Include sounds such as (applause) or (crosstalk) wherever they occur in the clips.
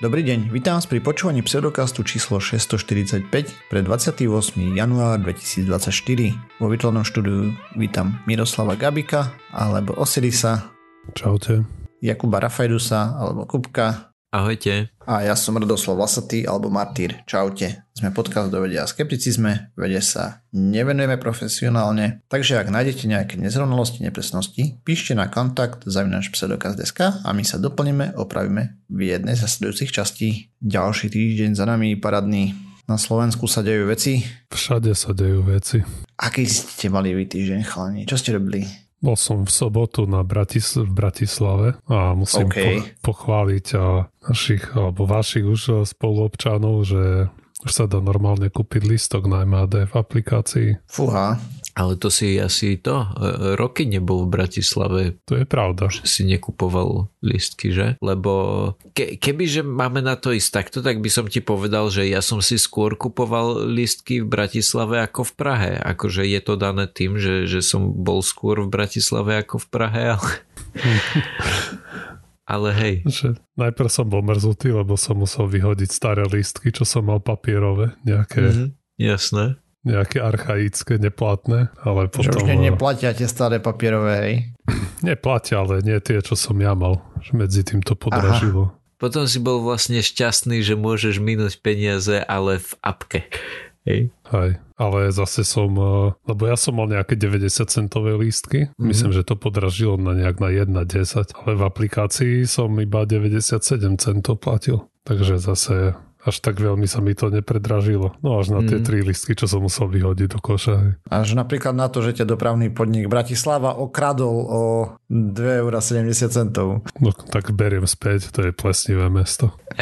Dobrý deň, vítam vás pri počúvaní pseudokastu číslo 645 pre 28. január 2024. Vo vytvornom štúdiu vítam Miroslava Gabika alebo Osirisa. Čaute. Jakuba Rafajdusa alebo Kupka. Ahojte. A ja som Radoslav Lasatý alebo Martýr. Čaute. Sme podcast do vedia a skepticizme, vede sa nevenujeme profesionálne, takže ak nájdete nejaké nezrovnalosti, nepresnosti, píšte na kontakt zavinač pseudokaz.sk a my sa doplníme, opravíme v jednej z nasledujúcich častí. Ďalší týždeň za nami, paradný. Na Slovensku sa dejú veci. Všade sa dejú veci. Aký ste mali vy týždeň, chalani? Čo ste robili? Bol som v sobotu na Bratis- v Bratislave a musím OK. po- pochváliť a našich alebo vašich už eh, spoluobčanov, že už sa dá normálne kúpiť listok na MAD v aplikácii. Fúha. Ale to si asi to, e, roky nebol v Bratislave, To je pravda. že si nekupoval listky, že? Lebo ke, kebyže máme na to ísť takto, tak by som ti povedal, že ja som si skôr kupoval listky v Bratislave ako v Prahe. Akože je to dané tým, že, že som bol skôr v Bratislave ako v Prahe, ale... (laughs) ale hej, Že najprv som bol mrzutý, lebo som musel vyhodiť staré listky, čo som mal papierové, nejaké, mhm, jasné. Nejaké archaické, neplatné, ale Že potom... už ne, eh, neplatia tie staré papierové, hej? (clears throat) Neplatia, ale nie tie, čo som ja mal. Že medzi tým to podražilo. Potom si bol vlastne šťastný, že môžeš minúť peniaze, ale v apke. Hej. Hej, ale zase som, eh, lebo ja som mal nejaké 90 centové lístky, mm-hmm. myslím, že to podražilo na nejak na 1,10, ale v aplikácii som iba 97 centov platil, takže zase až tak veľmi sa mi to nepredražilo. No až na tie Mm. tri listky, čo som musel vyhodiť do koša. Až napríklad na to, že ťa dopravný podnik Bratislava okradol o 2,70 eur. No tak beriem späť, to je plesnivé mesto. (laughs)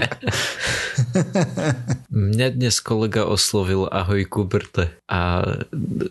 Mňa dnes kolega oslovil ahoj Kuberte a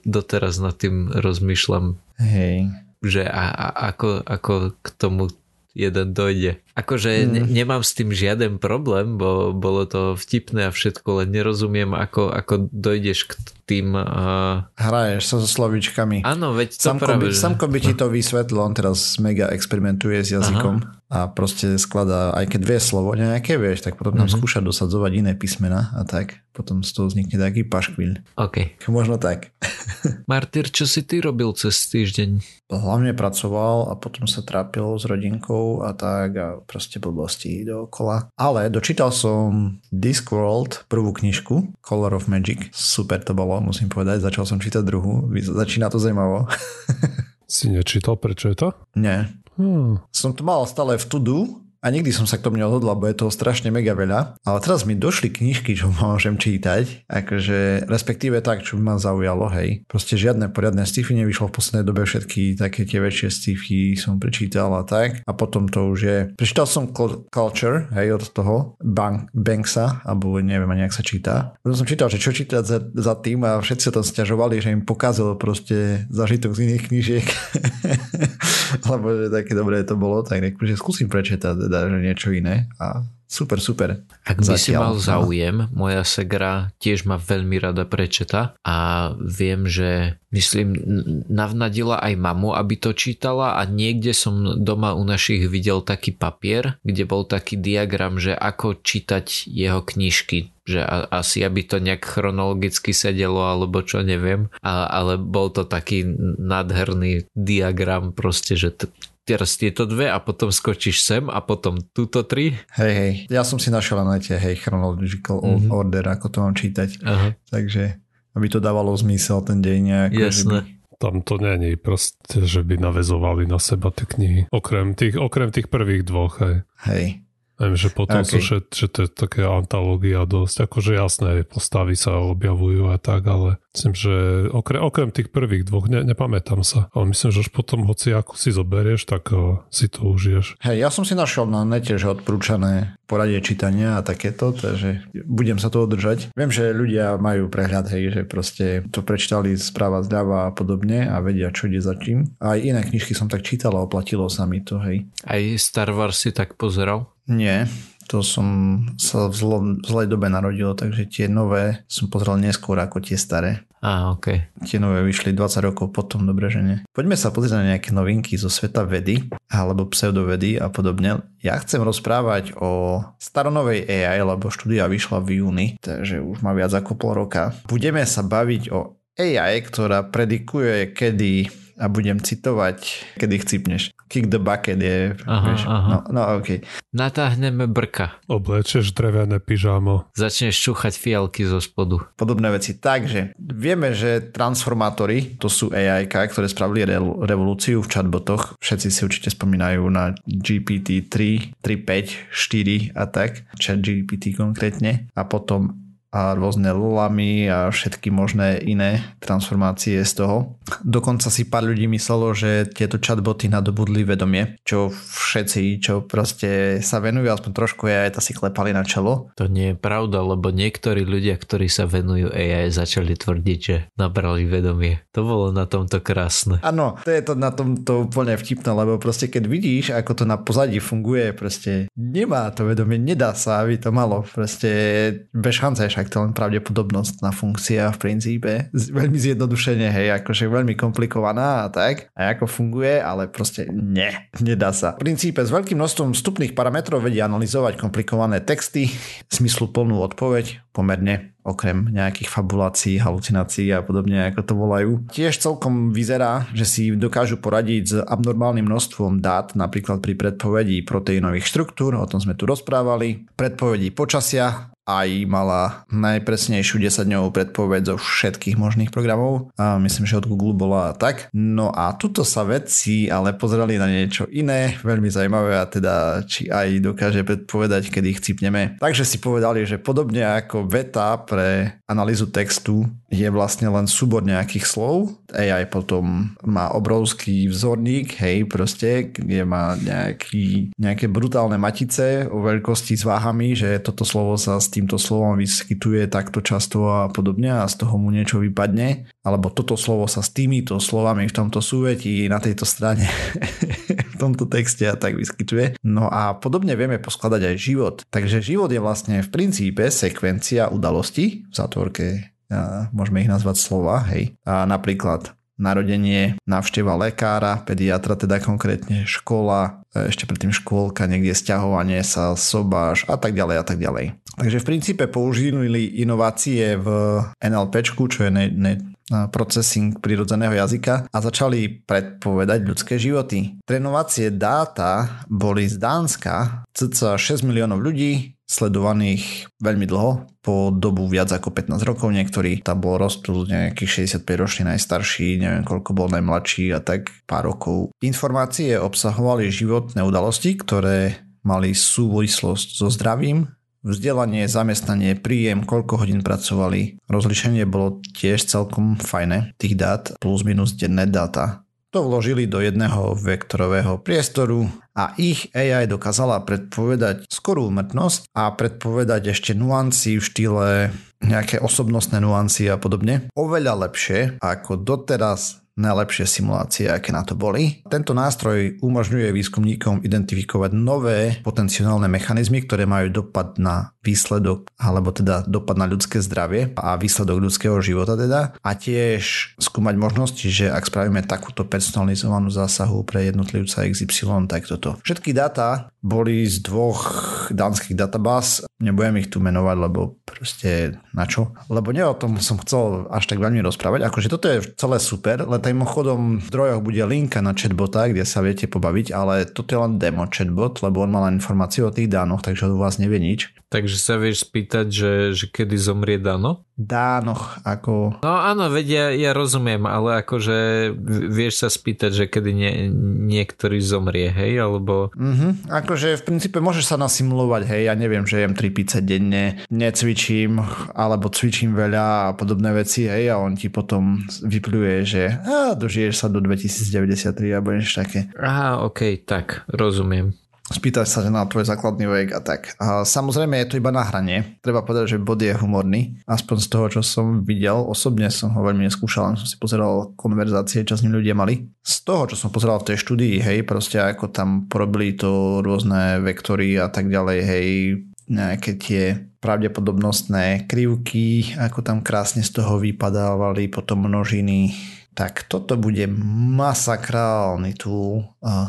doteraz nad tým rozmýšľam, Hej. že a, a ako, ako k tomu jeden dojde. Akože Mm. ne, nemám s tým žiaden problém, bo bolo to vtipné a všetko, len nerozumiem, ako, ako dojdeš k tým... Uh... Hraješ sa so slovíčkami. Áno, veď to Samko práve... by, že- Samko by ti to vysvetlil, on teraz mega experimentuje s jazykom a proste skladá, aj keď vie slovo nejaké, vieš, tak potom tam Mhm. skúša dosadzovať iné písmena a tak. Potom z toho vznikne taký paškvil. OK. Možno tak. (laughs) Martyr, čo si ty robil cez týždeň? Hlavne pracoval a potom sa trápil s rodinkou a tak a proste blbosti dookola. Ale dočítal som Discworld, prvú knižku, Color of Magic. Super to bolo, musím povedať. Začal som čítať druhú. Začína to zaujímavo. (laughs) Si nečítal, prečo je to? Nie, Hmm. som to mal stále v to-do a nikdy som sa k tomu neodhodlal, bo je toho strašne mega veľa. Ale teraz mi došli knižky, čo (laughs) môžem čítať, akože respektíve tak, čo by ma zaujalo, hej. Proste žiadne poriadne sci-fi nevyšlo v poslednej dobe, všetky také tie väčšie sci-fi som prečítal a tak. A potom to už je... Prečítal som Cul- Culture, hej, od toho Bank- Banksa, alebo neviem ani, jak sa číta. Potom som čítal, že čo čítať za, za tým a všetci sa tam stiažovali, že im pokazil proste zažitok z iných knížiek. Lebo (laughs) že také dobré to bolo, tak že skúsim prečítať teda, niečo iné a super, super. Ak by si Zatiaľ, mal no. záujem, moja segra tiež má veľmi rada prečeta a viem, že myslím, navnadila aj mamu, aby to čítala a niekde som doma u našich videl taký papier, kde bol taký diagram, že ako čítať jeho knižky že a, asi aby to nejak chronologicky sedelo alebo čo neviem, a, ale bol to taký nádherný diagram proste, že t- teraz tieto dve a potom skočíš sem a potom túto tri. Hej, hej. Ja som si našiel na nete, hej, chronological Mhm. order, ako to mám čítať. Aha, Takže, aby to dávalo zmysel ten deň nejak. jasné. Tam to není proste, že by navezovali na seba tie knihy. Okrem tých, okrem tých prvých dvoch, hej. Hej. Viem, že potom Okay. okay. sú, že, že to je také antológia dosť, akože jasné, postavy sa objavujú a tak, ale myslím, že okrem, okrem tých prvých dvoch, ne, nepamätám sa, ale myslím, že už potom hoci ako si zoberieš, tak uh, si to užiješ. Hej, ja som si našiel na nete, že odporúčané poradie čítania a takéto, takže budem sa toho držať. Viem, že ľudia majú prehľad, hej, že proste to prečítali správa zľava a podobne a vedia, čo ide za čím. A aj iné knižky som tak čítal a oplatilo sa mi to, hej. Aj Star Wars si tak pozeral? Nie, to som sa v, zlo, v zlej dobe narodil, takže tie nové som pozrel neskôr ako tie staré. Á, ok. Tie nové vyšli 20 rokov potom, dobre, že nie. Poďme sa pozrieť na nejaké novinky zo sveta vedy, alebo pseudovedy a podobne. Ja chcem rozprávať o staronovej AI, lebo štúdia vyšla v júni, takže už má viac ako pol roka. Budeme sa baviť o AI, ktorá predikuje, kedy a budem citovať, kedy chcípneš. Kick the bucket je... Aha, vieš, aha. No, no ok. Natáhneme brka. Oblečeš drevené pyžamo. Začneš čúchať fialky zo spodu. Podobné veci. Takže vieme, že transformátory, to sú AI, ktoré spravili re- revolúciu v chatbotoch. Všetci si určite spomínajú na GPT 3, 3, 5, 4 a tak. Chat GPT konkrétne. A potom a rôzne lulami a všetky možné iné transformácie z toho. Dokonca si pár ľudí myslelo, že tieto chatboty nadobudli vedomie, čo všetci, čo proste sa venujú aspoň trošku AI, to si klepali na čelo. To nie je pravda, lebo niektorí ľudia, ktorí sa venujú AI, začali tvrdiť, že nabrali vedomie. To bolo na tomto krásne. Áno, to je to na tomto úplne vtipné, lebo proste keď vidíš, ako to na pozadí funguje, proste nemá to vedomie, nedá sa, aby to malo. Proste bez šance, však to len pravdepodobnosť na funkcia v princípe. Veľmi zjednodušene, hej, akože veľmi komplikovaná a tak. A ako funguje, ale proste ne, nedá sa. V princípe s veľkým množstvom vstupných parametrov vedia analyzovať komplikované texty, smysluplnú odpoveď, pomerne okrem nejakých fabulácií, halucinácií a podobne, ako to volajú. Tiež celkom vyzerá, že si dokážu poradiť s abnormálnym množstvom dát, napríklad pri predpovedí proteínových štruktúr, o tom sme tu rozprávali, predpovedí počasia, aj mala najpresnejšiu 10-dňovú predpoveď zo všetkých možných programov. A myslím, že od Google bola tak. No a tuto sa vedci ale pozerali na niečo iné, veľmi zaujímavé a teda či aj dokáže predpovedať, kedy chcípneme. Takže si povedali, že podobne ako veta pre analýzu textu je vlastne len súbor nejakých slov. AI potom má obrovský vzorník, hej, proste, kde má nejaký, nejaké brutálne matice o veľkosti s váhami, že toto slovo sa s týmto slovom vyskytuje takto často a podobne a z toho mu niečo vypadne. Alebo toto slovo sa s týmito slovami v tomto súvetí na tejto strane (laughs) v tomto texte a tak vyskytuje. No a podobne vieme poskladať aj život. Takže život je vlastne v princípe sekvencia udalostí v zátvorke môžeme ich nazvať slova, hej. A napríklad narodenie, návšteva lekára, pediatra teda konkrétne, škola, e, ešte predtým škôlka, niekde sťahovanie sa, sobáš a tak ďalej a tak ďalej. Takže v princípe použili inovácie v NLP, čo je ne, ne, processing prírodzeného jazyka a začali predpovedať ľudské životy. Trénovacie dáta boli z Dánska, cca 6 miliónov ľudí, sledovaných veľmi dlho, po dobu viac ako 15 rokov, niektorí tam bol rozptyl nejakých 65 ročný najstarší, neviem koľko bol najmladší a tak pár rokov. Informácie obsahovali životné udalosti, ktoré mali súvislosť so zdravím, vzdelanie, zamestnanie, príjem, koľko hodín pracovali. Rozlišenie bolo tiež celkom fajné, tých dát plus minus denné dáta. To vložili do jedného vektorového priestoru a ich AI dokázala predpovedať skorú umrtnosť a predpovedať ešte nuancy v štýle nejaké osobnostné nuancy a podobne. Oveľa lepšie ako doteraz najlepšie simulácie, aké na to boli. Tento nástroj umožňuje výskumníkom identifikovať nové potenciálne mechanizmy, ktoré majú dopad na výsledok, alebo teda dopad na ľudské zdravie a výsledok ľudského života teda. A tiež skúmať možnosti, že ak spravíme takúto personalizovanú zásahu pre jednotlivca XY, tak toto. Všetky dáta boli z dvoch dánskych databáz, nebudem ich tu menovať, lebo proste na čo? Lebo nie o tom som chcel až tak veľmi rozprávať, akože toto je celé super, len mimochodom v zdrojoch bude linka na chatbota, kde sa viete pobaviť, ale toto je len demo chatbot, lebo on má len informácie o tých dánoch, takže od vás nevie nič. Takže sa vieš spýtať, že, že kedy zomrie Dano? Dánoch, ako... No áno, vedia, ja, ja rozumiem, ale akože vieš sa spýtať, že kedy nie, niektorý zomrie, hej, alebo... Mhm, akože v princípe môžeš sa nasimulovať, hej, ja neviem, že jem 3 pizze denne, necvičím, alebo cvičím veľa a podobné veci, hej, a on ti potom vypluje, že a, dožiješ sa do 2093 alebo niečo také. Aha, ok, tak, rozumiem spýtať sa na tvoj základný vek a tak. A samozrejme je to iba na hranie. Treba povedať, že bod je humorný. Aspoň z toho, čo som videl. Osobne som ho veľmi neskúšal, len som si pozeral konverzácie, čo s ním ľudia mali. Z toho, čo som pozeral v tej štúdii, hej, proste ako tam porobili to rôzne vektory a tak ďalej, hej, nejaké tie pravdepodobnostné krivky, ako tam krásne z toho vypadávali potom množiny. Tak toto bude masakrálny tu,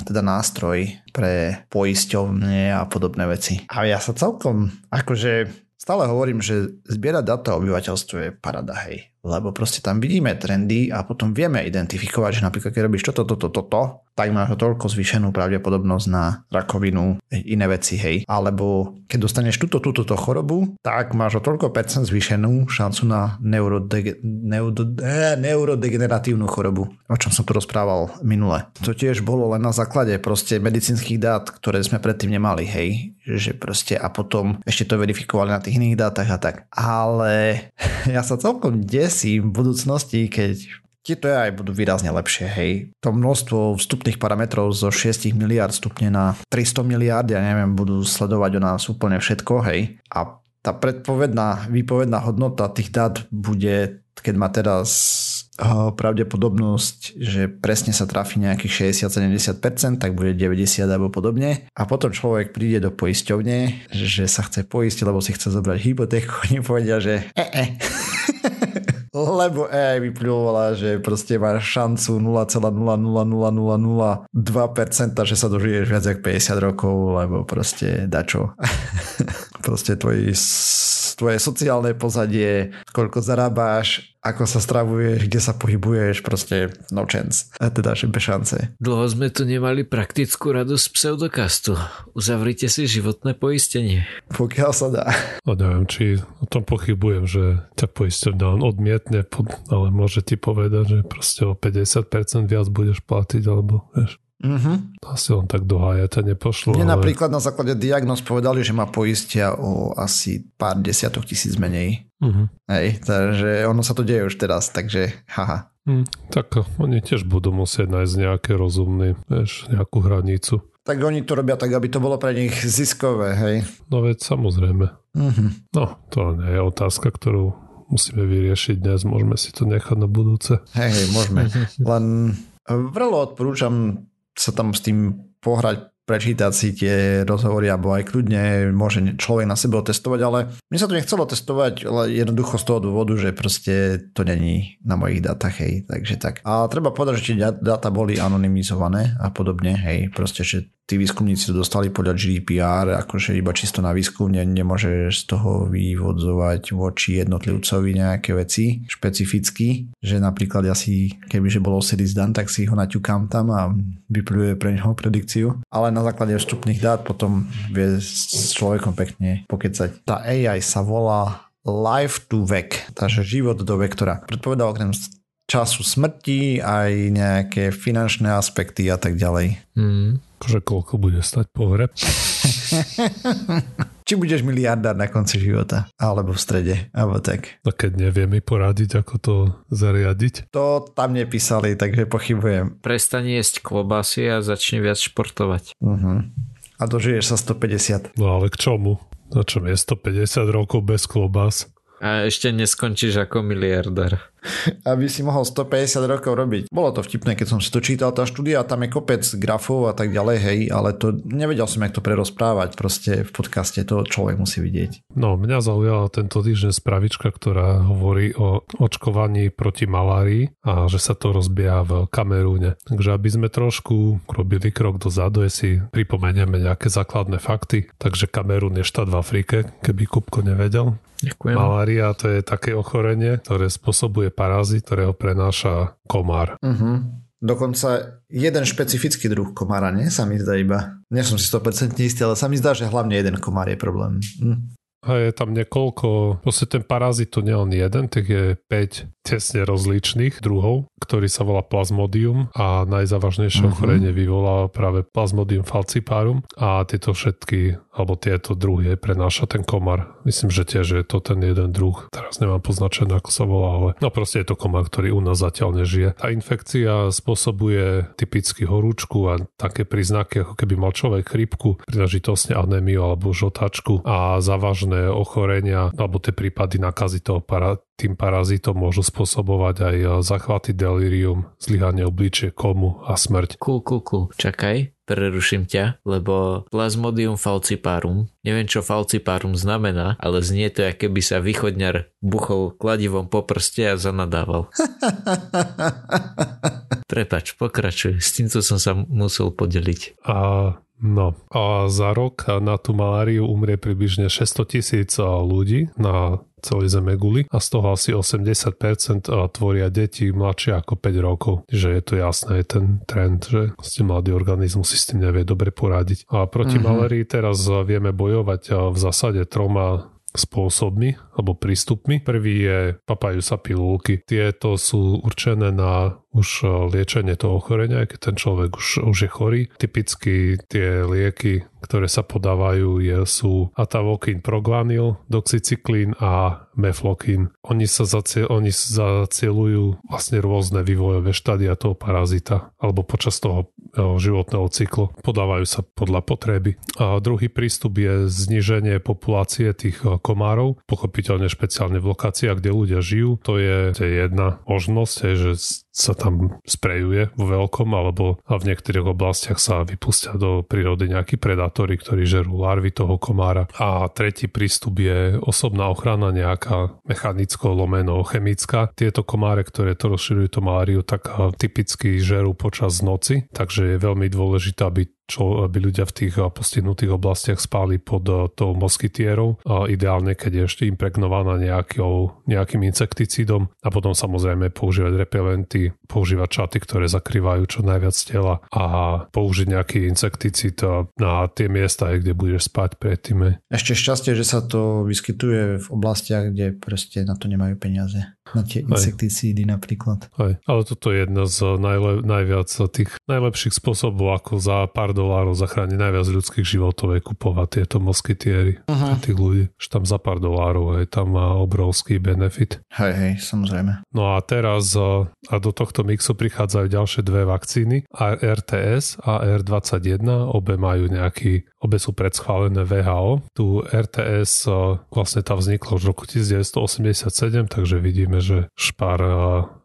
teda nástroj pre poisťovne a podobné veci. A ja sa celkom, akože stále hovorím, že zbierať data o obyvateľstve je parada, hej lebo proste tam vidíme trendy a potom vieme identifikovať, že napríklad keď robíš toto, toto, toto, tak máš toľko zvýšenú pravdepodobnosť na rakovinu, iné veci, hej. Alebo keď dostaneš túto, túto, túto chorobu, tak máš o toľko percent zvýšenú šancu na neurodege, neudo, eh, neurodegeneratívnu chorobu, o čom som tu rozprával minule. To tiež bolo len na základe proste medicínskych dát, ktoré sme predtým nemali, hej. Že proste a potom ešte to verifikovali na tých iných dátach a tak. Ale (laughs) ja sa celkom des si v budúcnosti, keď tieto aj budú výrazne lepšie, hej. To množstvo vstupných parametrov zo 6 miliard stupne na 300 miliard, ja neviem, budú sledovať o nás úplne všetko, hej. A tá predpovedná, výpovedná hodnota tých dát bude, keď má teraz eh, pravdepodobnosť, že presne sa trafi nejakých 60-70%, tak bude 90 alebo podobne. A potom človek príde do poisťovne, že sa chce poistiť, lebo si chce zobrať hypotéku. Oni povedia, že e. (laughs) Lebo AI vyplúvala, že proste máš šancu 0,00002%, že sa dožiješ viac ako 50 rokov, lebo proste dačo. (laughs) proste tvoj, tvoje sociálne pozadie, koľko zarábáš, ako sa stravuješ, kde sa pohybuješ, proste no chance. A teda, že bez šance. Dlho sme tu nemali praktickú radu z pseudokastu. Uzavrite si životné poistenie. Pokiaľ sa dá. No neviem, či o tom pochybujem, že ťa poisťovňa on odmietne, ale môže ti povedať, že proste o 50% viac budeš platiť, alebo vieš. Mm-hmm. Asi on tak do ťa nepošlo. Mne ale... napríklad na základe diagnóz povedali, že ma poistia o asi pár desiatok tisíc menej. Mm-hmm. Hej, takže ono sa to deje už teraz, takže haha. Mm, tak oni tiež budú musieť nájsť nejaké rozumné, vieš, nejakú hranicu. Tak oni to robia tak, aby to bolo pre nich ziskové, hej? No veď samozrejme. Mm-hmm. No, to nie je otázka, ktorú musíme vyriešiť dnes, môžeme si to nechať na budúce. Hej, hej, môžeme. (laughs) Len vrlo odporúčam sa tam s tým pohrať prečítať si tie rozhovory, alebo aj kľudne môže človek na sebe otestovať, ale mne sa to nechcelo testovať, ale jednoducho z toho dôvodu, že proste to není na mojich datách, hej, takže tak. A treba povedať, že tie dáta boli anonymizované a podobne, hej, proste, že tí výskumníci to dostali podľa GDPR, akože iba čisto na výskum, ne, nemôže z toho vyvodzovať voči jednotlivcovi nejaké veci špecificky, že napríklad ja si, kebyže bolo Osiris Dan, tak si ho naťukám tam a vypluje pre neho predikciu, ale na základe vstupných dát potom vie s človekom pekne pokecať. Tá AI sa volá Life to Vec, takže život do vektora. Predpovedá okrem času smrti, aj nejaké finančné aspekty a tak ďalej. Mm. Akože koľko bude stať pohreb? (laughs) Či budeš miliardár na konci života, alebo v strede, alebo tak. A keď nevie mi poradiť, ako to zariadiť? To tam nepísali, takže pochybujem. Prestane jesť klobásy a začne viac športovať. Uh-huh. A dožiješ sa 150. No ale k čomu? Na čom je 150 rokov bez klobás? A ešte neskončíš ako miliardár. Aby si mohol 150 rokov robiť. Bolo to vtipné, keď som si to čítal, tá štúdia, tam je kopec grafov a tak ďalej, hej, ale to nevedel som, jak to prerozprávať, proste v podcaste to človek musí vidieť. No, mňa zaujala tento týždeň spravička, ktorá hovorí o očkovaní proti malárii a že sa to rozbieha v Kamerúne. Takže aby sme trošku robili krok dozadu, si pripomenieme nejaké základné fakty. Takže Kamerún je štát v Afrike, keby Kupko nevedel. Ďakujem. Malária to je také ochorenie, ktoré spôsobuje parazit, ktorého prenáša komár. Uh-huh. Dokonca jeden špecifický druh komára, nie? Sa mi zdá iba. Nie som si 100% istý, ale sa mi zdá, že hlavne jeden komár je problém. Hm. A je tam niekoľko, proste ten parazit to nie len jeden, tak je 5 tesne rozličných druhov, ktorý sa volá plasmodium a najzávažnejšie ochorenie vyvolá práve plasmodium falciparum a tieto všetky, alebo tieto druhy prenáša ten komar. Myslím, že tiež je to ten jeden druh. Teraz nemám poznačené, ako sa volá, ale no proste je to komar, ktorý u nás zatiaľ nežije. Tá infekcia spôsobuje typicky horúčku a také príznaky, ako keby mal človek chrypku, príležitostne anémiu alebo žotačku a závažné vážne ochorenia alebo tie prípady nakazy toho para, tým parazitom môžu spôsobovať aj zachvaty delirium, zlyhanie obličie, komu a smrť. Kul, kul, kul. Čakaj, preruším ťa, lebo Plasmodium falciparum, neviem čo falciparum znamená, ale znie to, aké by sa východňar buchol kladivom po prste a zanadával. (laughs) Prepač, pokračuj, s týmto som sa musel podeliť. A No a za rok na tú maláriu umrie približne 600 tisíc ľudí na celej zeme guli a z toho asi 80% tvoria deti mladšie ako 5 rokov. Že je to jasné, je ten trend, že ste mladý organizmus si s tým nevie dobre poradiť. A proti mm-hmm. malárii teraz vieme bojovať v zásade troma spôsobmi alebo prístupmi. Prvý je papajú sa pilulky. Tieto sú určené na už e, liečenie toho ochorenia, keď ten človek už, už je chorý. Typicky tie lieky, ktoré sa podávajú, je, sú atavokin progvanil, doxycyklín a meflokin. Oni sa zaciel, oni zacielujú vlastne rôzne vývojové štádia toho parazita alebo počas toho e, životného cyklu. Podávajú sa podľa potreby. A druhý prístup je zniženie populácie tých e, komárov, pochopiteľne špeciálne v lokáciách, kde ľudia žijú. To je, to je jedna možnosť, že sa tam sprejuje vo veľkom, alebo a v niektorých oblastiach sa vypustia do prírody nejakí predátori, ktorí žerú larvy toho komára. A tretí prístup je osobná ochrana nejaká mechanicko, lomeno, chemická. Tieto komáre, ktoré to rozširujú to maláriu, tak typicky žerú počas noci, takže je veľmi dôležité, aby čo aby ľudia v tých postihnutých oblastiach spali pod eh, tou moskytierou. Ideálne, keď je ešte impregnovaná nejakou, nejakým insekticídom a potom samozrejme používať repelenty, používať čaty, ktoré zakrývajú čo najviac tela a použiť nejaký insekticid eh, na tie miesta, kde budeš spať predtým. Ešte šťastie, že sa to vyskytuje v oblastiach, kde proste na to nemajú peniaze na tie insekticídy napríklad. Aj. Ale toto je jedna z najle, najviac tých najlepších spôsobov, ako za pár dolárov zachrániť najviac ľudských životov je kupovať tieto moskytiery uh-huh. tých ľudí. Že tam za pár dolárov, aj tam má obrovský benefit. Hej, hej, samozrejme. No a teraz a do tohto mixu prichádzajú ďalšie dve vakcíny, RTS a R21, obe majú nejaký, obe sú predschválené VHO. Tu RTS vlastne tá vznikla už v roku 1987, takže vidíme, že špár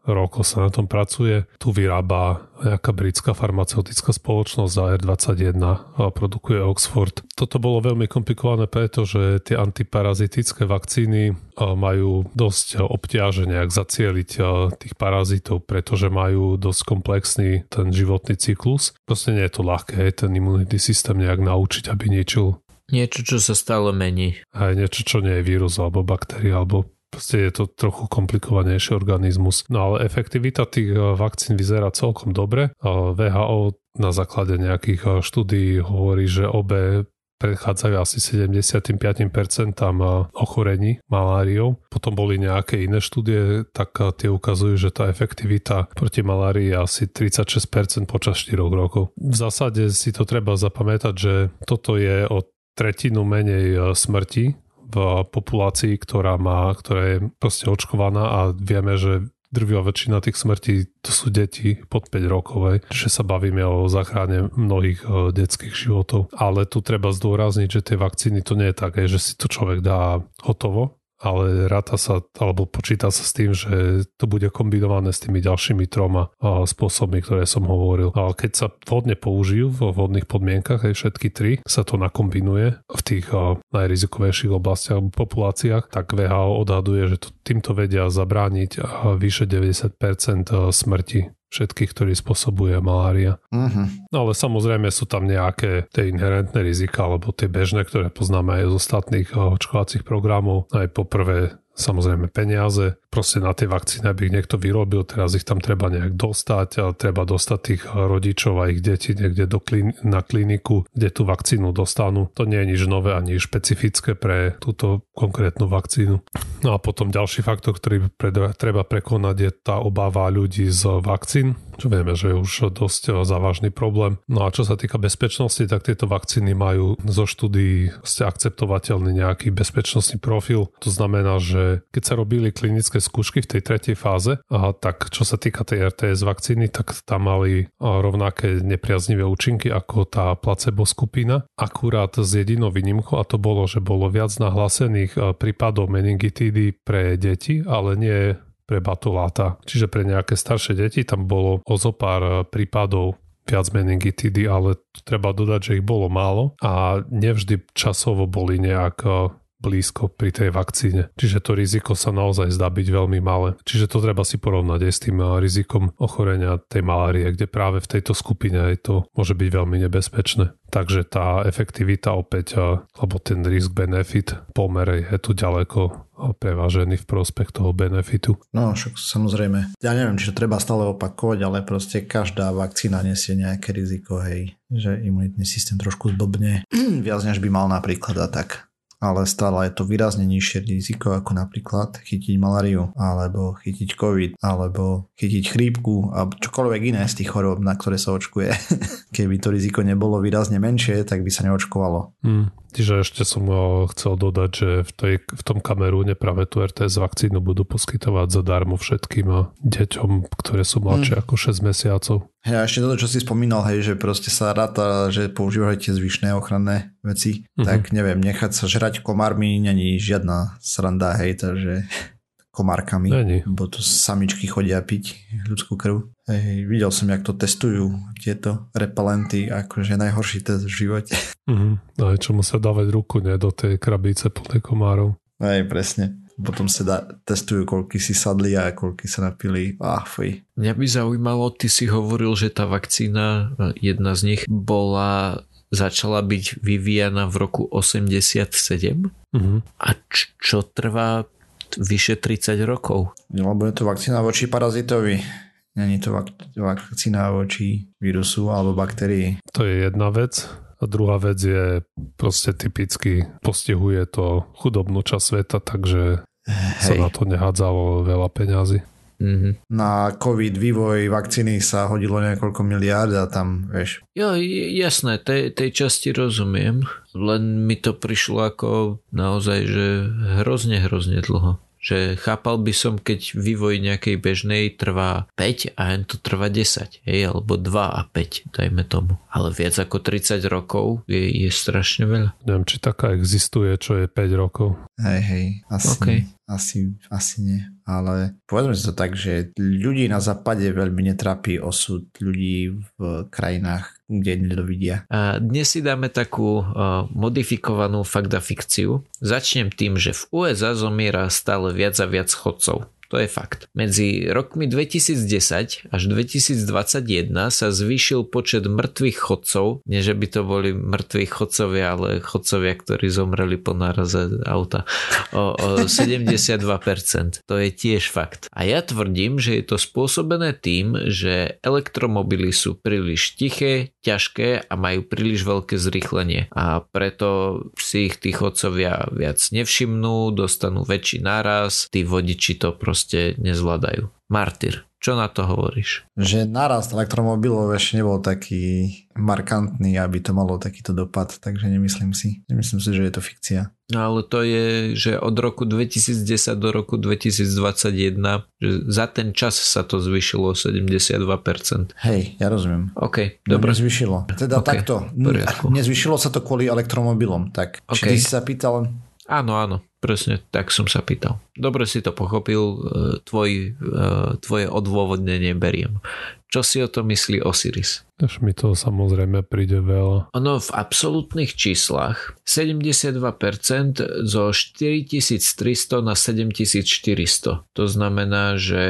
rokov sa na tom pracuje. Tu vyrába nejaká britská farmaceutická spoločnosť AR21 a produkuje Oxford. Toto bolo veľmi komplikované, pretože tie antiparazitické vakcíny majú dosť obťaže nejak zacieliť tých parazitov, pretože majú dosť komplexný ten životný cyklus. Proste nie je to ľahké ten imunitný systém nejak naučiť, aby niečil Niečo, čo sa stále mení. Aj niečo, čo nie je vírus alebo baktéria alebo proste je to trochu komplikovanejší organizmus. No ale efektivita tých eh, vakcín vyzerá celkom dobre. VHO na základe nejakých eh, štúdií hovorí, že obe predchádzajú asi 75% eh, ochorení maláriou. Potom boli nejaké iné štúdie, tak tie ukazujú, že tá efektivita proti malárii je asi 36% počas 4 rokov. V zásade si to treba zapamätať, že toto je o tretinu menej smrti v populácii, ktorá má, ktorá je proste očkovaná a vieme, že drvivá väčšina tých smrtí to sú deti pod 5 rokov, aj. čiže sa bavíme o záchrane mnohých uh, detských životov. Ale tu treba zdôrazniť, že tie vakcíny to nie je také, že si to človek dá hotovo, ale ráta sa, alebo počíta sa s tým, že to bude kombinované s tými ďalšími troma spôsobmi, ktoré som hovoril. A keď sa vhodne použijú vo vhodných podmienkach, aj všetky tri, sa to nakombinuje v tých najrizikovejších oblastiach alebo populáciách, tak VHO odhaduje, že to týmto vedia zabrániť vyše 90% smrti všetkých, ktorí spôsobuje malária. Uh-huh. No ale samozrejme sú tam nejaké tie inherentné rizika, alebo tie bežné, ktoré poznáme aj z ostatných eh, očkovacích programov. Aj poprvé samozrejme peniaze, proste na tie vakcíny, aby ich niekto vyrobil, teraz ich tam treba nejak dostať a treba dostať tých rodičov a ich detí niekde do klin- na kliniku, kde tú vakcínu dostanú. To nie je nič nové ani špecifické pre túto konkrétnu vakcínu. No a potom ďalší faktor, ktorý pre- treba prekonať je tá obava ľudí z vakcín, čo vieme, že je už dosť závažný problém. No a čo sa týka bezpečnosti, tak tieto vakcíny majú zo štúdií akceptovateľný nejaký bezpečnostný profil. To znamená, že keď sa robili klinické skúšky v tej tretej fáze, a tak čo sa týka tej RTS vakcíny, tak tam mali rovnaké nepriaznivé účinky ako tá placebo skupina, akurát s jedinou výnimkou a to bolo, že bolo viac nahlásených prípadov meningitídy pre deti, ale nie pre batuláta. Čiže pre nejaké staršie deti tam bolo o zo pár prípadov viac meningitidy, ale treba dodať, že ich bolo málo a nevždy časovo boli nejak blízko pri tej vakcíne. Čiže to riziko sa naozaj zdá byť veľmi malé. Čiže to treba si porovnať aj s tým eh, rizikom ochorenia tej malárie, kde práve v tejto skupine aj to môže byť veľmi nebezpečné. Takže tá efektivita opäť, eh, alebo ten risk-benefit pomer je tu ďaleko eh, prevážený v prospech toho benefitu. No však samozrejme. Ja neviem, či to treba stále opakovať, ale proste každá vakcína nesie nejaké riziko, hej, že imunitný systém trošku zblbne (clears throat) viac než by mal napríklad a tak ale stále je to výrazne nižšie riziko ako napríklad chytiť malariu, alebo chytiť covid, alebo chytiť chrípku a čokoľvek iné z tých chorób, na ktoré sa očkuje. (laughs) Keby to riziko nebolo výrazne menšie, tak by sa neočkovalo. Hmm. Čiže ešte som chcel dodať, že v, tej, v tom Kamerúne práve tú RTS vakcínu budú poskytovať zadarmo všetkým deťom, ktoré sú mladšie mm. ako 6 mesiacov. Hej, a ešte toto, čo si spomínal, hej, že proste sa ráta, že používate zvyšné ochranné veci, mm-hmm. tak neviem, nechať sa žrať komármi není žiadna sranda, hej, takže komárkami, Není. bo tu samičky chodia piť ľudskú krv. Hej, videl som, jak to testujú tieto repelenty, akože najhorší test v živote. Mm-hmm. No aj čomu sa dávať ruku, ne, do tej krabice plnej komárov. Hej, presne. Potom sa dá, testujú, koľky si sadli a koľky sa napili. Ah, fuj. Mňa by zaujímalo, ty si hovoril, že tá vakcína, jedna z nich, bola začala byť vyvíjana v roku 87. Mm-hmm. A č- čo trvá vyše 30 rokov. Lebo je to vakcína voči parazitovi. Není to vak- vakcína voči vírusu alebo baktérii. To je jedna vec. A druhá vec je proste typicky postihuje to chudobnú časť sveta, takže Hej. sa na to nehádzalo veľa peňazí. Mm-hmm. Na COVID vývoj vakcíny sa hodilo niekoľko miliárd a tam, vieš. Jo, jasné, tej, tej časti rozumiem, len mi to prišlo ako naozaj, že hrozne, hrozne dlho že chápal by som, keď vývoj nejakej bežnej trvá 5 a hen to trvá 10, hej, alebo 2 a 5, dajme tomu. Ale viac ako 30 rokov je, je strašne veľa. Neviem, či taká existuje, čo je 5 rokov. Hej, hej, asi, okay. asi, asi nie. Ale povedzme si to tak, že ľudí na západe veľmi netrápi osud ľudí v krajinách, kde nedovidia. A dnes si dáme takú uh, modifikovanú fakta fikciu. Začnem tým, že v USA zomiera stále viac a viac chodcov. To je fakt. Medzi rokmi 2010 až 2021 sa zvýšil počet mŕtvych chodcov, nie že by to boli mŕtvi chodcovia, ale chodcovia, ktorí zomreli po náraze auta, o, o 72%. To je tiež fakt. A ja tvrdím, že je to spôsobené tým, že elektromobily sú príliš tiché, ťažké a majú príliš veľké zrýchlenie a preto si ich tí chodcovia viac nevšimnú, dostanú väčší náraz, tí vodiči to proste proste nezvládajú. Martyr, čo na to hovoríš? Že narast elektromobilov ešte nebol taký markantný, aby to malo takýto dopad, takže nemyslím si. Nemyslím si, že je to fikcia. No ale to je, že od roku 2010 do roku 2021, že za ten čas sa to zvyšilo 72%. Hej, ja rozumiem. OK, no, dobre. Nezvyšilo. Teda okay, takto. Nezvyšilo sa to kvôli elektromobilom. Tak, okay. či si sa pýtal Áno, áno, presne tak som sa pýtal. Dobre si to pochopil, e, tvoj, e, tvoje odôvodnenie beriem. Čo si o to myslí Osiris? Až mi to samozrejme príde veľa. Ono v absolútnych číslach 72% zo 4300 na 7400. To znamená, že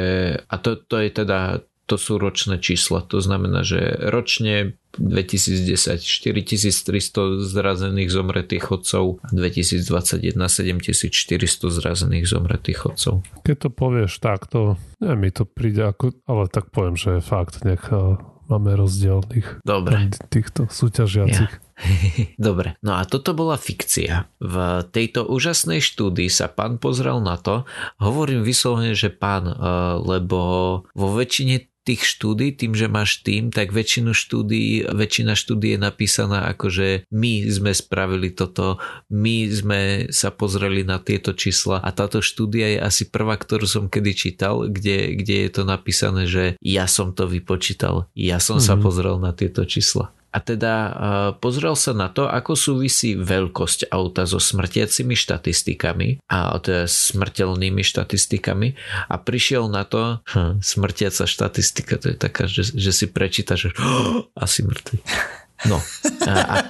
a to, to je teda to sú ročné čísla. To znamená, že ročne 2010 4300 zrazených zomretých chodcov a 2021 7400 zrazených zomretých chodcov. Keď to povieš takto, neviem, mi to príde ako, ale tak poviem, že je fakt, nech eh, máme rozdielných Dobre. týchto súťažiacich. Ja. (laughs) Dobre, no a toto bola fikcia. V tejto úžasnej štúdii sa pán pozrel na to, hovorím vyslovene, že pán, eh, lebo vo väčšine tých štúdí, tým, že máš tým, tak väčšinu štúdí, väčšina štúdí je napísaná ako, že my sme spravili toto, my sme sa pozreli na tieto čísla a táto štúdia je asi prvá, ktorú som kedy čítal, kde, kde je to napísané, že ja som to vypočítal, ja som mm-hmm. sa mhm. pozrel na tieto čísla. A teda pozrel sa na to, ako súvisí veľkosť auta so smrtiacimi štatistikami a teda smrteľnými štatistikami a prišiel na to, hm, smrtiaca štatistika, to je taká, že, že si prečíta, že oh, (gasps) asi mŕtvy. No a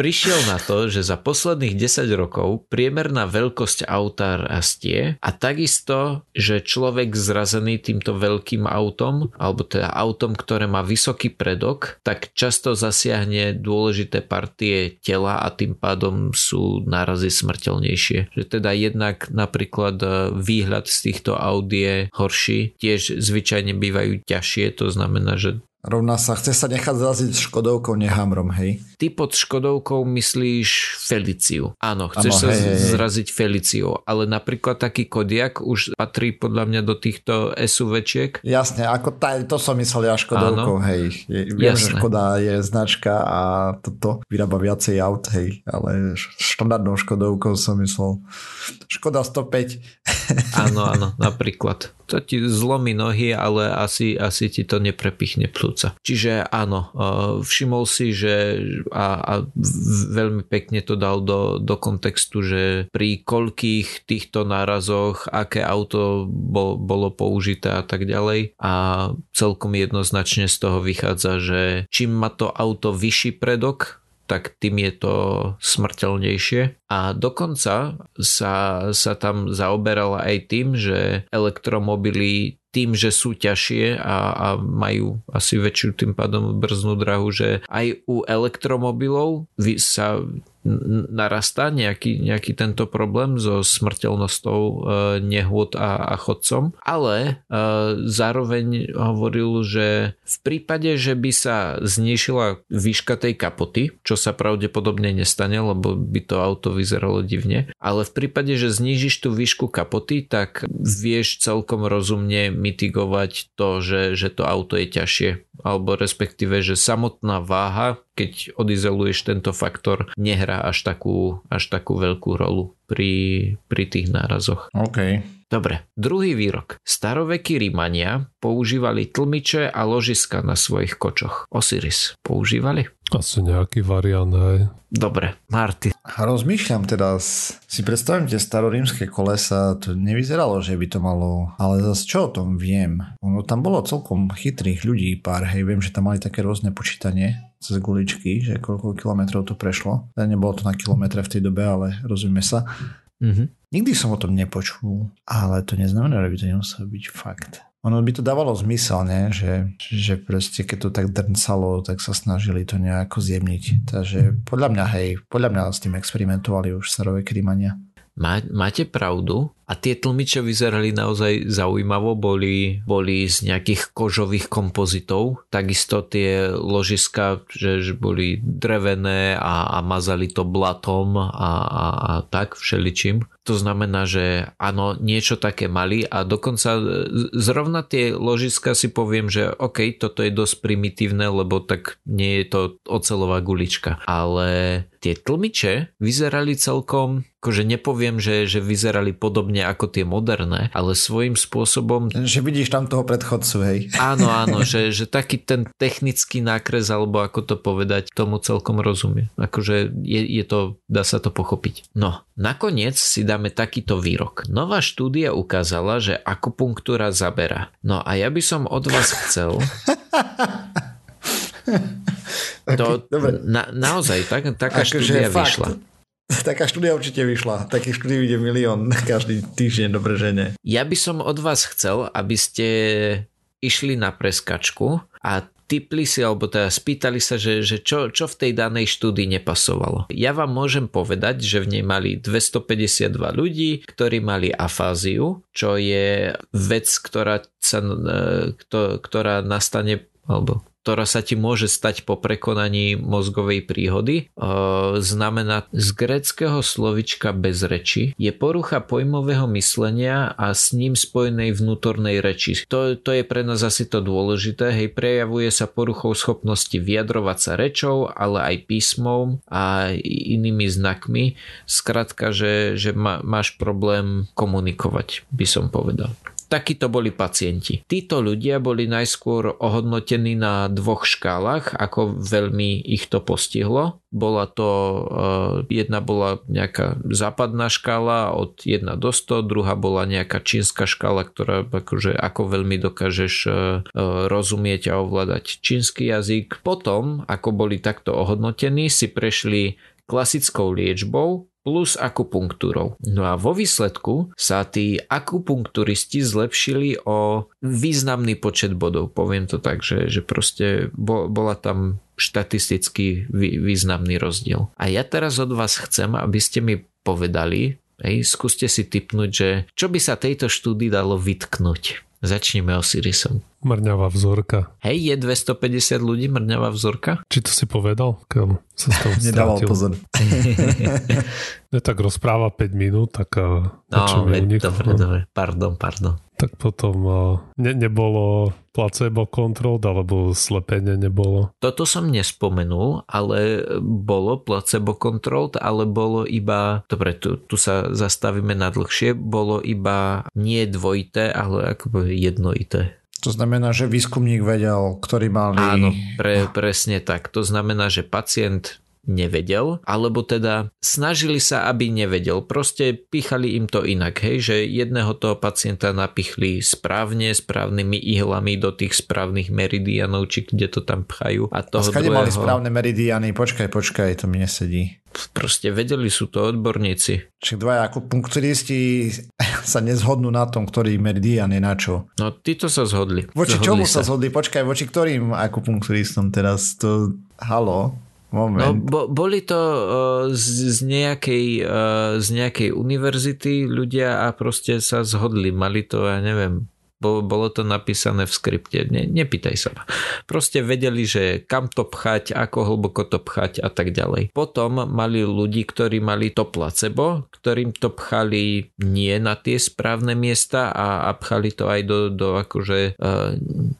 prišiel na to, že za posledných 10 rokov priemerná veľkosť auta rastie a takisto, že človek zrazený týmto veľkým autom, alebo teda autom, ktoré má vysoký predok, tak často zasiahne dôležité partie tela a tým pádom sú nárazy smrteľnejšie. Že teda jednak napríklad e, výhľad z týchto aut je horší, tiež zvyčajne bývajú ťažšie, to znamená, že Rovná sa, chce sa nechať zraziť Škodovkou, nehamrom, hej? Ty pod Škodovkou myslíš Feliciu. Áno, chceš ano, sa hej, hej. zraziť Feliciu, ale napríklad taký Kodiak už patrí podľa mňa do týchto SUVčiek. Jasne, ako tá, to som myslel ja Škodovkou, ano. hej. Je, viem, Jasne. že Škoda je značka a toto vyrába viacej aut, hej, ale štandardnou Škodovkou som myslel Škoda 105. Áno, áno, (laughs) napríklad to ti zlomí nohy, ale asi, asi ti to neprepichne plúca. Čiže áno, e, všimol si, že a, a veľmi pekne to dal do, do kontextu, že pri koľkých týchto nárazoch, aké auto bol, bolo použité a tak ďalej a celkom jednoznačne z toho vychádza, že čím má to auto vyšší predok, tak tým je to smrteľnejšie. A dokonca sa, sa tam zaoberala aj tým, že elektromobily tým, že sú ťažšie a, a majú asi väčšiu tým pádom brznú drahu, že aj u elektromobilov sa narastá nejaký, nejaký tento problém so smrteľnosťou e, nehôd a, a chodcom, ale e, zároveň hovoril, že v prípade, že by sa znišila výška tej kapoty, čo sa pravdepodobne nestane, lebo by to auto vyzeralo divne, ale v prípade, že znížiš tú výšku kapoty, tak vieš celkom rozumne mitigovať to, že, že to auto je ťažšie alebo respektíve, že samotná váha, keď odizoluješ tento faktor, nehrá až takú, až takú veľkú rolu pri, pri tých nárazoch. OK. Dobre, druhý výrok. Starovekí Rímania používali tlmiče a ložiska na svojich kočoch. Osiris používali? Asi nejaký variant, hej. Dobre, Marty. Rozmýšľam teda, si predstavím tie starorímske kolesa, to nevyzeralo, že by to malo, ale zase čo o tom viem? Ono tam bolo celkom chytrých ľudí pár, hej, viem, že tam mali také rôzne počítanie cez guličky, že koľko kilometrov to prešlo. Nebolo to na kilometre v tej dobe, ale rozumieme sa. Mm-hmm. Nikdy som o tom nepočul, ale to neznamená, že by to nemuselo byť fakt. Ono by to dávalo zmysel, ne? Že, že proste keď to tak drncalo, tak sa snažili to nejako zjemniť. Takže podľa mňa, hej, podľa mňa s tým experimentovali už starové krímania. Má, máte pravdu a tie tlmiče vyzerali naozaj zaujímavo, boli, boli z nejakých kožových kompozitov, takisto tie ložiska, že, že boli drevené a, a mazali to blatom a, a, a tak všeličím. To znamená, že áno, niečo také mali a dokonca zrovna tie ložiska si poviem, že OK, toto je dosť primitívne, lebo tak nie je to ocelová gulička. Ale tie tlmiče vyzerali celkom, akože nepoviem, že, že vyzerali podobne ako tie moderné, ale svojím spôsobom... Že vidíš tam toho predchodcu, hej. Áno, áno, (laughs) že, že taký ten technický nákres, alebo ako to povedať, tomu celkom rozumie. Akože je, je to, dá sa to pochopiť. No, nakoniec si dá dáme takýto výrok. Nová štúdia ukázala, že akupunktúra zabera. No a ja by som od vás chcel... (laughs) to, okay, na, naozaj, tak, taká Ako štúdia vyšla. (laughs) Taká štúdia určite vyšla. Takých štúdií ide milión každý týždeň, dobre, že nie. Ja by som od vás chcel, aby ste išli na preskačku a typli si, alebo teda spýtali sa, že, že čo, čo v tej danej štúdii nepasovalo. Ja vám môžem povedať, že v nej mali 252 ľudí, ktorí mali afáziu, čo je vec, ktorá, sa, e, ktorá nastane alebo ktorá sa ti môže stať po prekonaní mozgovej príhody, e, znamená z greckého slovička bez reči, je porucha pojmového myslenia a s ním spojenej vnútornej reči. To, to je pre nás asi to dôležité, hej, prejavuje sa poruchou schopnosti vyjadrovať sa rečou, ale aj písmom a inými znakmi. Skrátka, že, že má, máš problém komunikovať, by som povedal. Takíto boli pacienti. Títo ľudia boli najskôr ohodnotení na dvoch škálach, ako veľmi ich to postihlo. Bola to, uh, jedna bola nejaká západná škála od 1 do 100, druhá bola nejaká čínska škála, ktorá akože ako veľmi dokážeš uh, rozumieť a ovládať čínsky jazyk. Potom, ako boli takto ohodnotení, si prešli klasickou liečbou plus akupunktúrou. No a vo výsledku sa tí akupunkturisti zlepšili o významný počet bodov. Poviem to tak, že, že proste bo, bola tam štatisticky významný rozdiel. A ja teraz od vás chcem, aby ste mi povedali, hej, skúste si typnúť, že čo by sa tejto štúdii dalo vytknúť. Začneme Osirisom. Mrňavá vzorka. Hej, je 250 ľudí mrňavá vzorka? Či to si povedal? Kam sa s toho (laughs) Nedával pozor. (laughs) ne, tak rozpráva 5 minút, tak uh, no, veď, dobre, dobre, pardon, pardon. Tak potom uh, ne, nebolo placebo kontrol, alebo slepenie nebolo. Toto som nespomenul, ale bolo placebo kontrol, ale bolo iba, dobre, tu, tu sa zastavíme na dlhšie, bolo iba nie dvojité, ale ako jednoité. To znamená, že výskumník vedel, ktorý mali... Áno, pre, presne tak. To znamená, že pacient nevedel, alebo teda snažili sa, aby nevedel. Proste pichali im to inak, hej, že jedného toho pacienta napichli správne, správnymi ihlami do tých správnych meridianov, či kde to tam pchajú. A toho a druhého... mali správne meridiany? Počkaj, počkaj, to mi nesedí. Proste vedeli sú to odborníci. Čiže dvaja akupunkturisti (laughs) sa nezhodnú na tom, ktorý meridian je na čo. No, títo sa zhodli. Voči zhodli čomu sa. sa zhodli? Počkaj, voči ktorým akupunkturistom teraz? To... Halo? Moment. No, bo, boli to uh, z, z, nejakej, uh, z nejakej univerzity ľudia a proste sa zhodli. Mali to, ja neviem, bolo to napísané v skripte, ne, nepýtaj sa. Proste vedeli, že kam to pchať, ako hlboko to pchať a tak ďalej. Potom mali ľudí, ktorí mali to placebo, ktorým to pchali nie na tie správne miesta a, a pchali to aj do, do akože uh,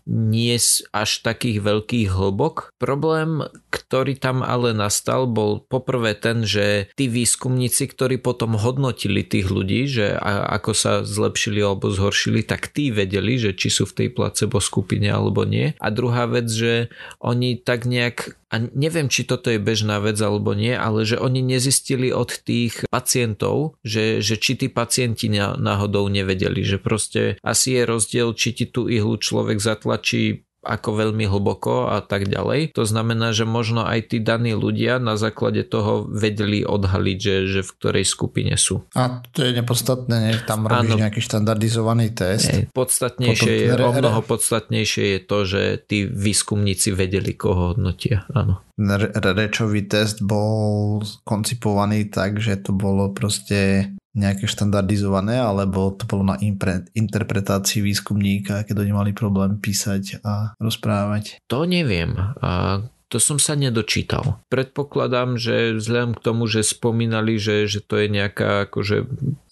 nie až takých veľkých hlbok. Problém, ktorý tam ale nastal, bol poprvé ten, že tí výskumníci, ktorí potom hodnotili tých ľudí, že a, ako sa zlepšili alebo zhoršili, tak tí vedeli, nevedeli, že či sú v tej placebo skupine alebo nie. A druhá vec, že oni tak nejak a neviem, či toto je bežná vec alebo nie, ale že oni nezistili od tých pacientov, že, že či tí pacienti náhodou nevedeli, že proste asi je rozdiel, či ti tú ihlu človek zatlačí ako veľmi hlboko a tak ďalej. To znamená, že možno aj tí daní ľudia na základe toho vedeli odhaliť, že, že v ktorej skupine sú. A to je nepodstatné, nie? tam robíš ano, nejaký štandardizovaný test. Nie, podstatnejšie Potom, je, re, o mnoho podstatnejšie je to, že tí výskumníci vedeli, koho hodnotia. Áno. Rečový test bol koncipovaný tak, že to bolo proste nejaké štandardizované, alebo to bolo na impre, interpretácii výskumníka, keď oni mali problém písať a rozprávať? To neviem. A to som sa nedočítal. Predpokladám, že vzhľadom k tomu, že spomínali, že, že to je nejaká akože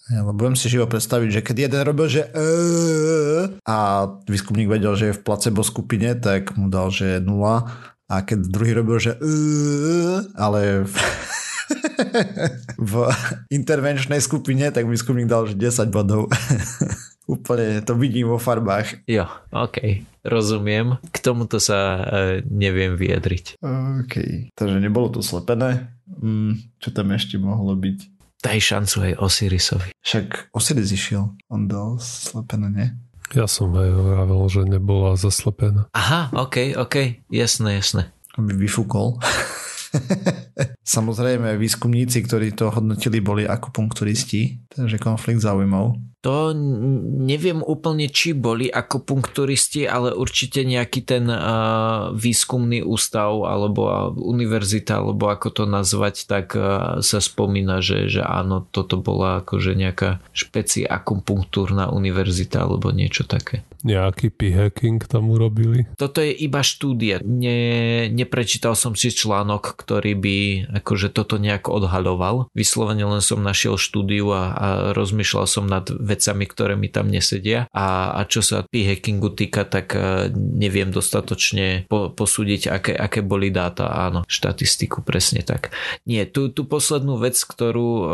ja, lebo budem si živo predstaviť, že keď jeden robil, že a výskumník vedel, že je v placebo skupine, tak mu dal, že 0 a keď druhý robil, že ale (laughs) v intervenčnej skupine, tak výskumník dal 10 bodov. (laughs) Úplne to vidím vo farbách. Jo, OK, rozumiem. K tomuto sa e, neviem vyjadriť. OK, takže nebolo to slepené. Mm, čo tam ešte mohlo byť? Daj šancu aj Osirisovi. Však Osiris išiel, on dal slepené, nie? Ja som aj hovoril, že nebola zaslepená. Aha, OK, OK, jasné, jasné. By vyfúkol. (laughs) (laughs) Samozrejme, výskumníci, ktorí to hodnotili, boli akupunkturisti, takže konflikt záujmov. To neviem úplne, či boli akupunkturisti, ale určite nejaký ten uh, výskumný ústav alebo univerzita, alebo ako to nazvať, tak uh, sa spomína, že, že áno, toto bola akože nejaká špeci akupunktúrna univerzita alebo niečo také. Nejaký p-hacking tam urobili? Toto je iba štúdia. Ne, neprečítal som si článok, ktorý by akože toto nejak odhaľoval. Vyslovene len som našiel štúdiu a, a rozmýšľal som nad vecami, ktoré mi tam nesedia. A, a čo sa p-hackingu týka, tak e, neviem dostatočne po, posúdiť, aké, aké boli dáta. Áno, štatistiku presne tak. Nie, tú, tú poslednú vec, ktorú uh,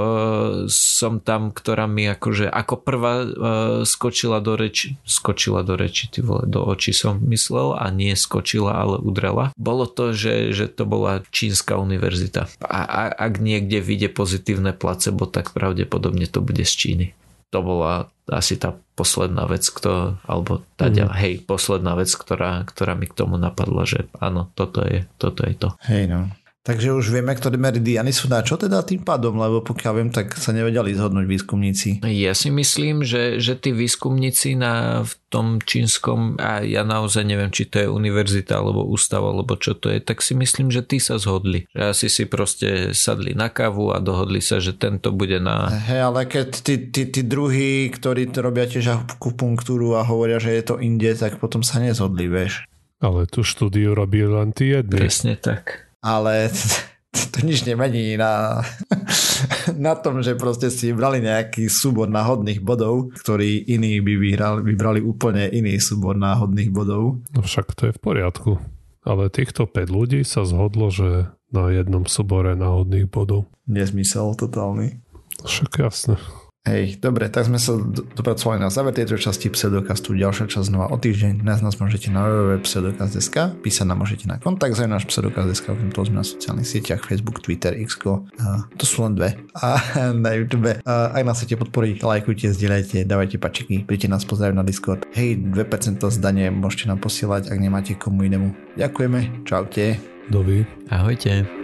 som tam, ktorá mi akože ako prvá uh, skočila do reči, skočila do reči, ty vole, do očí som myslel a nie skočila, ale udrela. Bolo to, že, že to bola čínska univerzita. A, a ak niekde vyjde pozitívne placebo, tak pravdepodobne to bude z Číny. To bola asi tá posledná vec, kto, alebo tá mm. hej, posledná vec, ktorá, ktorá mi k tomu napadla, že áno, toto je, toto je to. Hej no. Takže už vieme, ktoré meridiany sú na čo teda tým pádom, lebo pokiaľ viem, tak sa nevedeli zhodnúť výskumníci. Ja si myslím, že, že tí výskumníci na, v tom čínskom, a ja naozaj neviem, či to je univerzita alebo ústav, alebo čo to je, tak si myslím, že tí sa zhodli. Že asi si proste sadli na kávu a dohodli sa, že tento bude na... Hej, ale keď tí, tí, tí druhí, ktorí to robia tiež akupunktúru a hovoria, že je to inde, tak potom sa nezhodli, vieš. Ale tú štúdiu robí len tí jedni. Presne tak ale (laughs) to nič nemení na, (laughs) na tom, že proste si vybrali nejaký súbor náhodných bodov, ktorý iní by vyhrali, vybrali úplne iný súbor náhodných bodov. No však to je v poriadku. Ale týchto 5 ľudí sa zhodlo, že na jednom súbore náhodných bodov. Nezmysel totálny. Však jasne. Hej, dobre, tak sme sa dopracovali na záver tejto časti Pseudokastu. Ďalšia časť znova o týždeň. Nás nás môžete na www.pseudokast.sk, písať nám môžete na kontakt za náš Pseudokast.sk, okrem toho sme na sociálnych sieťach, Facebook, Twitter, X. to sú len dve. A (laughs) na YouTube. A ak nás chcete podporiť, lajkujte, zdieľajte, dávajte pačiky, príďte nás pozdraviť na Discord. Hej, 2% zdanie môžete nám posielať, ak nemáte komu inému. Ďakujeme, čaute. Dovi. Ahojte.